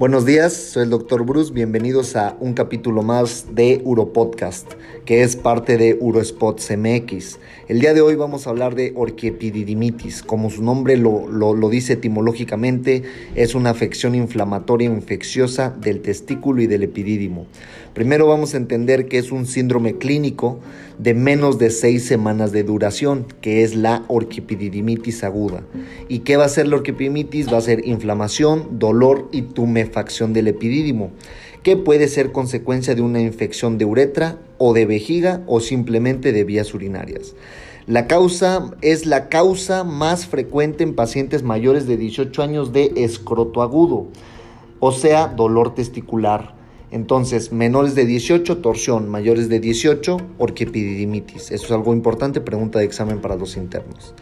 Buenos días, soy el Dr. Bruce, bienvenidos a un capítulo más de Uropodcast, que es parte de Urospots MX. El día de hoy vamos a hablar de orquiepididimitis, como su nombre lo, lo, dice etimológicamente, es una afección inflamatoria infecciosa del testículo y del epidídimo. Primero vamos a entender que es un síndrome clínico de menos de seis semanas de duración, que es la orquipididimitis aguda. ¿Y qué va a ser la orquipididimitis? Va a ser inflamación, dolor y tumefacción del epidídimo, que puede ser consecuencia de una infección de uretra o de vejiga o simplemente de vías urinarias. La causa es la causa más frecuente en pacientes mayores de 18 años de escroto agudo, o sea, dolor testicular entonces, menores de 18, torsión, mayores de 18, orquipididimitis. Eso es algo importante, pregunta de examen para los internos.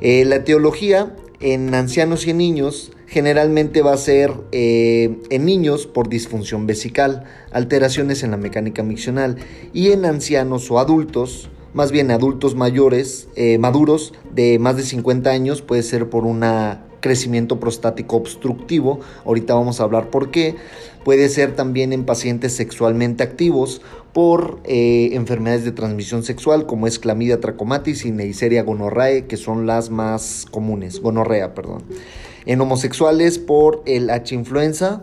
Eh, la etiología en ancianos y en niños generalmente va a ser eh, en niños por disfunción vesical, alteraciones en la mecánica miccional y en ancianos o adultos, más bien adultos mayores, eh, maduros de más de 50 años, puede ser por una crecimiento prostático obstructivo, ahorita vamos a hablar por qué, puede ser también en pacientes sexualmente activos por eh, enfermedades de transmisión sexual como es clamidia trachomatis y Neisseria gonorrhoeae, que son las más comunes, gonorrea, perdón. En homosexuales por el H-influenza,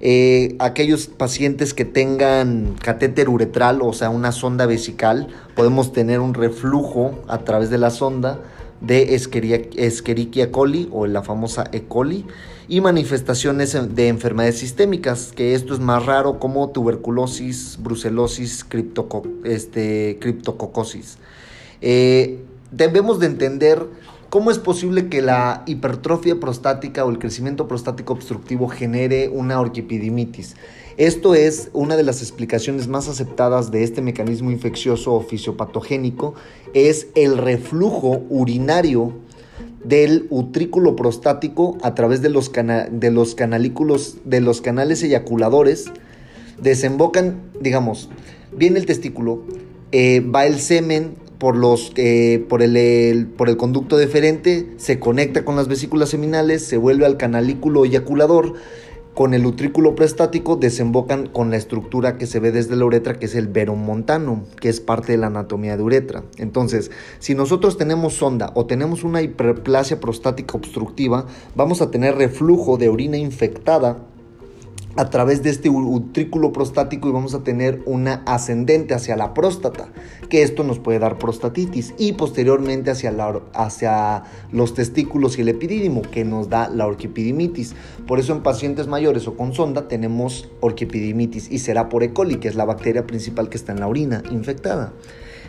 eh, aquellos pacientes que tengan catéter uretral, o sea, una sonda vesical, podemos tener un reflujo a través de la sonda de Escherichia coli o la famosa E. coli y manifestaciones de enfermedades sistémicas, que esto es más raro como tuberculosis, brucelosis, este, criptococosis. Eh, debemos de entender cómo es posible que la hipertrofia prostática o el crecimiento prostático obstructivo genere una orquipidimitis. Esto es una de las explicaciones más aceptadas de este mecanismo infeccioso o fisiopatogénico, es el reflujo urinario del utrículo prostático a través de los, de los canalículos, de los canales eyaculadores, desembocan, digamos, viene el testículo, eh, va el semen por, los, eh, por, el, por el conducto deferente, se conecta con las vesículas seminales, se vuelve al canalículo eyaculador, con el utrículo prostático desembocan con la estructura que se ve desde la uretra, que es el verum montanum, que es parte de la anatomía de uretra. Entonces, si nosotros tenemos sonda o tenemos una hiperplasia prostática obstructiva, vamos a tener reflujo de orina infectada a través de este utrículo prostático y vamos a tener una ascendente hacia la próstata, que esto nos puede dar prostatitis y posteriormente hacia, los testículos y el epidídimo, que nos da la orquipidimitis. Por eso en pacientes mayores o con sonda tenemos orquipidimitis y será por E. coli, que es la bacteria principal que está en la orina infectada.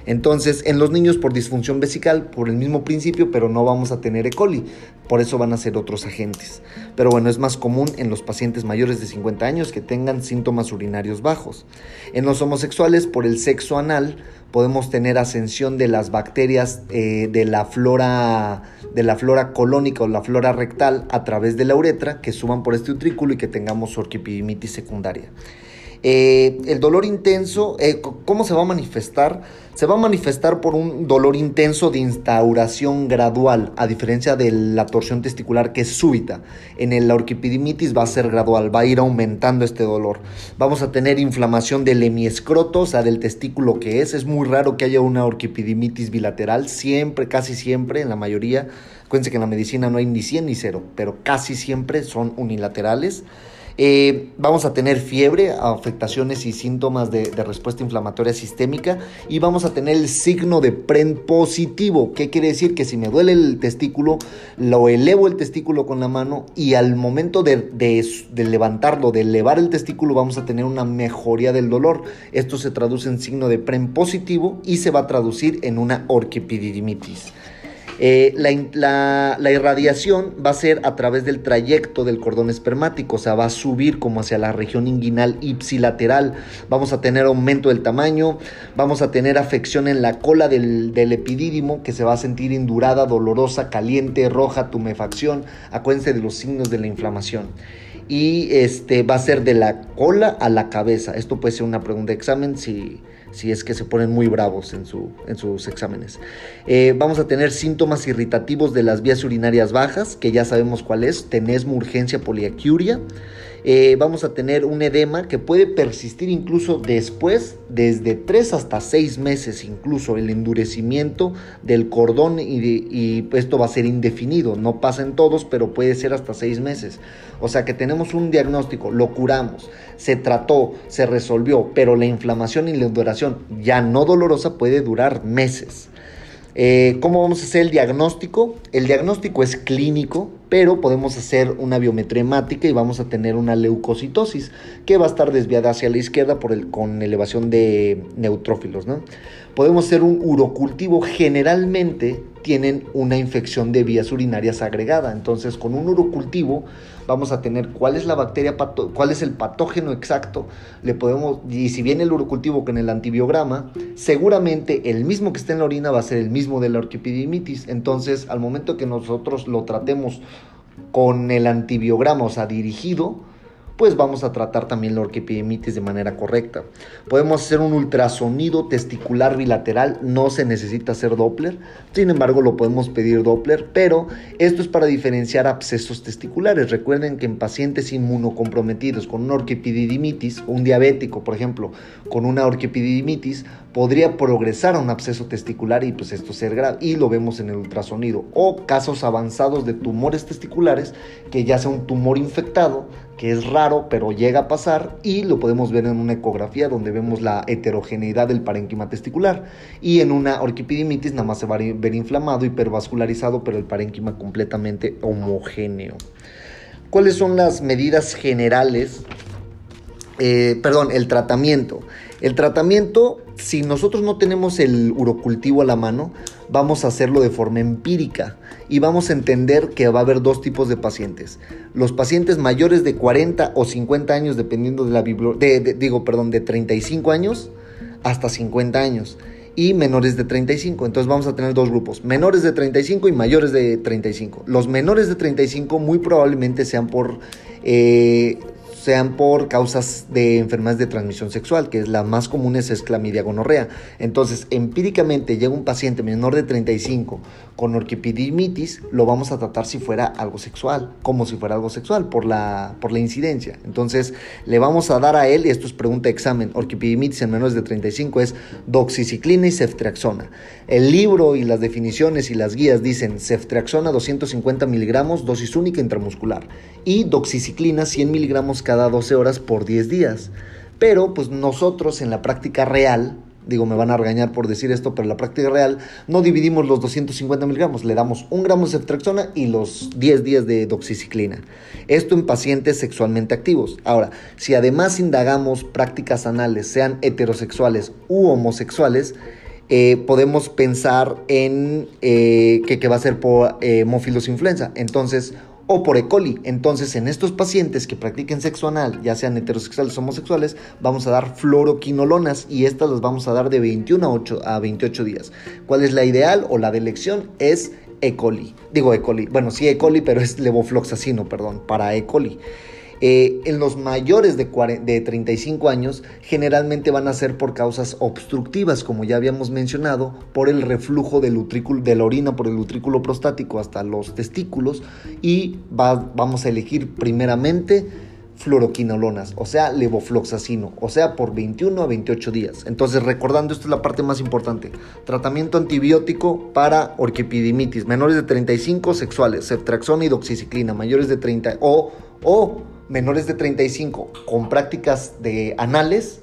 Entonces, en los niños por disfunción vesical, por el mismo principio, pero no vamos a tener E. coli. Por eso van a ser otros agentes. Pero bueno, es más común en los pacientes mayores de 50 años que tengan síntomas urinarios bajos. En los homosexuales, por el sexo anal, podemos tener ascensión de las bacterias eh, de, la flora, de la flora colónica o la flora rectal a través de la uretra que suban por este utrículo y que tengamos orquipidimitis secundaria. Eh, el dolor intenso, eh, ¿cómo se va a manifestar? Se va a manifestar por un dolor intenso de instauración gradual, a diferencia de la torsión testicular que es súbita. En la orquipidimitis va a ser gradual, va a ir aumentando este dolor. Vamos a tener inflamación del hemiescroto, o sea, del testículo que es. Es muy raro que haya una orquipidimitis bilateral, siempre, casi siempre, en la mayoría. Acuérdense que en la medicina no hay ni 100 ni 0, pero casi siempre son unilaterales. Eh, vamos a tener fiebre, afectaciones y síntomas de, respuesta inflamatoria sistémica y vamos a tener el signo de PREN positivo. ¿Qué quiere decir? Que si me duele el testículo, lo elevo el testículo con la mano y al momento de, levantarlo, de elevar el testículo, vamos a tener una mejoría del dolor. Esto se traduce en signo de PREN positivo y se va a traducir en una orquipididimitis. Eh, la, irradiación va a ser a través del trayecto del cordón espermático, o sea, va a subir como hacia la región inguinal ipsilateral. Vamos a tener aumento del tamaño, vamos a tener afección en la cola del, del epidídimo que se va a sentir indurada, dolorosa, caliente, roja, tumefacción. Acuérdense de los signos de la inflamación y este va a ser de la cola a la cabeza. Esto puede ser una pregunta de examen si, si es que se ponen muy bravos en, su, en sus exámenes. Eh, vamos a tener síntomas irritativos de las vías urinarias bajas, que ya sabemos cuál es, tenesmo, urgencia, poliacuria. Eh, vamos a tener un edema que puede persistir incluso después, desde 3 hasta 6 meses incluso, el endurecimiento del cordón y, esto va a ser indefinido, no pasa en todos, pero puede ser hasta 6 meses. O sea que tenemos un diagnóstico, lo curamos, se trató, se resolvió, pero la inflamación y la duración ya no dolorosa puede durar meses. Eh, ¿Cómo vamos a hacer el diagnóstico? El diagnóstico es clínico, pero podemos hacer una biometría hemática y vamos a tener una leucocitosis que va a estar desviada hacia la izquierda por el, con elevación de neutrófilos. ¿no? Podemos hacer un urocultivo, generalmente tienen una infección de vías urinarias agregada, entonces con un urocultivo vamos a tener cuál es la bacteria, cuál es el patógeno exacto, le podemos, y si viene el urocultivo con el antibiograma, seguramente el mismo que está en la orina va a ser el mismo de la orquipidimitis, entonces al momento que nosotros lo tratemos con el antibiograma, o sea, dirigido, pues vamos a tratar también la orquipidemitis de manera correcta. Podemos hacer un ultrasonido testicular bilateral, no se necesita hacer Doppler, sin embargo lo podemos pedir Doppler, pero esto es para diferenciar abscesos testiculares. Recuerden que en pacientes inmunocomprometidos con una orquipididimitis, un diabético, por ejemplo, con una orquipididimitis, podría progresar a un absceso testicular y pues esto ser grave y lo vemos en el ultrasonido o casos avanzados de tumores testiculares que ya sea un tumor infectado que es raro, pero llega a pasar y lo podemos ver en una ecografía donde vemos la heterogeneidad del parénquima testicular y en una orquipidimitis nada más se va a ver inflamado, hipervascularizado, pero el parénquima completamente homogéneo. ¿Cuáles son las medidas generales? Eh, perdón, el tratamiento. El tratamiento, si nosotros no tenemos el urocultivo a la mano, vamos a hacerlo de forma empírica y vamos a entender que va a haber dos tipos de pacientes. Los pacientes mayores de 40 o 50 años, dependiendo de la biblioteca, digo, perdón, de 35 años hasta 50 años y menores de 35. Entonces vamos a tener dos grupos, menores de 35 y mayores de 35. Los menores de 35 muy probablemente sean por eh, sean por causas de enfermedades de transmisión sexual, que es la más común es esclamidia gonorrea. Entonces, empíricamente llega un paciente menor de 35 con orquipidimitis, lo vamos a tratar si fuera algo sexual, como si fuera algo sexual por la, por la incidencia. Entonces, le vamos a dar a él, y esto es pregunta de examen, orquipidimitis en menores de 35 es doxiciclina y ceftriaxona. El libro y las definiciones y las guías dicen ceftriaxona 250 miligramos, dosis única intramuscular, y doxiciclina 100 miligramos cada 12 horas por 10 días. Pero pues nosotros en la práctica real, digo, me van a regañar por decir esto, pero en la práctica real no dividimos los 250 miligramos, le damos un gramo de ceftriaxona y los 10 días de doxiciclina. Esto en pacientes sexualmente activos. Ahora, si además indagamos prácticas anales, sean heterosexuales u homosexuales, eh, podemos pensar en eh, que, va a ser por eh, influenza. Entonces, o por E. coli. Entonces, en estos pacientes que practiquen sexo anal, ya sean heterosexuales o homosexuales, vamos a dar fluoroquinolonas y estas las vamos a dar de 21 a, 8, a 28 días. ¿Cuál es la ideal o la de elección? Es E. coli. Digo E. coli. Bueno, sí E. coli, pero es levofloxacino, perdón, para E. coli. Eh, en los mayores de, de 35 años generalmente van a ser por causas obstructivas, como ya habíamos mencionado, por el reflujo de la orina por el utrículo prostático hasta los testículos y vamos a elegir primeramente fluoroquinolonas, o sea, levofloxacino, o sea, por 21 a 28 días. Entonces, recordando, esta es la parte más importante. Tratamiento antibiótico para orquipidimitis, menores de 35 sexuales, ceftraxona y doxiciclina, mayores de 30 o, o menores de 35 con prácticas de anales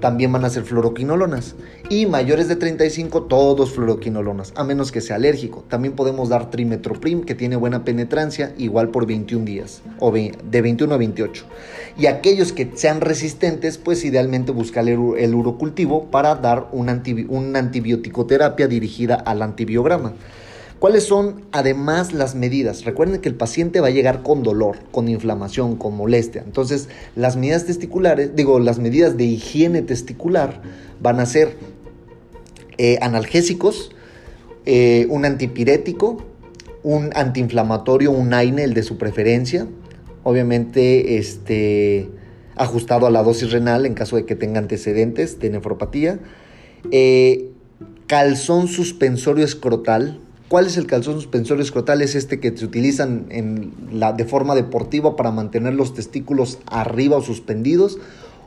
también van a ser fluoroquinolonas. Y mayores de 35, todos fluoroquinolonas, a menos que sea alérgico. También podemos dar trimetoprim, que tiene buena penetrancia, igual por 21 días, o de 21 a 28. Y aquellos que sean resistentes, pues idealmente buscar el, urocultivo para dar una, una antibioticoterapia dirigida al antibiograma. ¿Cuáles son además las medidas? Recuerden que el paciente va a llegar con dolor, con inflamación, con molestia. Entonces, las medidas testiculares, digo, las medidas de higiene testicular van a ser eh, analgésicos, eh, un antipirético, un antiinflamatorio, un AINE, el de su preferencia. Obviamente, este, ajustado a la dosis renal en caso de que tenga antecedentes de nefropatía. Eh, calzón suspensorio escrotal, ¿Cuál es el calzón suspensorio escrotal? Es este que se utilizan en la, de forma deportiva para mantener los testículos arriba o suspendidos.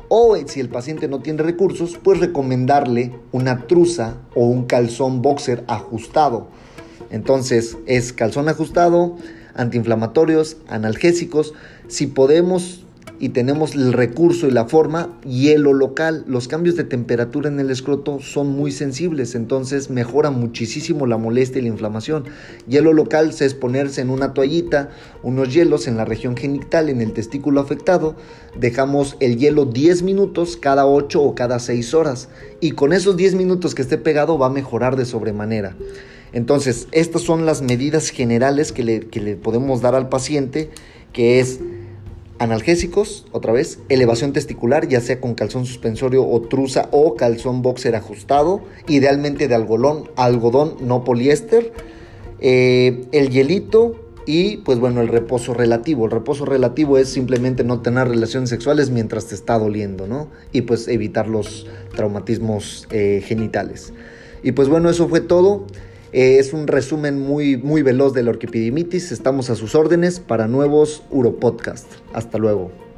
O si el paciente no tiene recursos, pues recomendarle una truza o un calzón boxer ajustado. Entonces es calzón ajustado, antiinflamatorios, analgésicos. Si podemos y tenemos el recurso y la forma, hielo local. Los cambios de temperatura en el escroto son muy sensibles, entonces mejora muchísimo la molestia y la inflamación. Hielo local es ponerse en una toallita, unos hielos en la región genital, en el testículo afectado. Dejamos el hielo 10 minutos cada 8 o cada 6 horas y con esos 10 minutos que esté pegado va a mejorar de sobremanera. Entonces, estas son las medidas generales que le, que le podemos dar al paciente, que es analgésicos, otra vez, elevación testicular, ya sea con calzón suspensorio o truza o calzón boxer ajustado, idealmente de algodón, algodón no poliéster, eh, el hielito y pues bueno, el reposo relativo. El reposo relativo es simplemente no tener relaciones sexuales mientras te está doliendo, ¿no? Y pues evitar los traumatismos eh, genitales. Y pues bueno, eso fue todo. Eh, es un resumen muy, muy veloz de la orquipidimitis. Estamos a sus órdenes para nuevos Uropodcast. Hasta luego.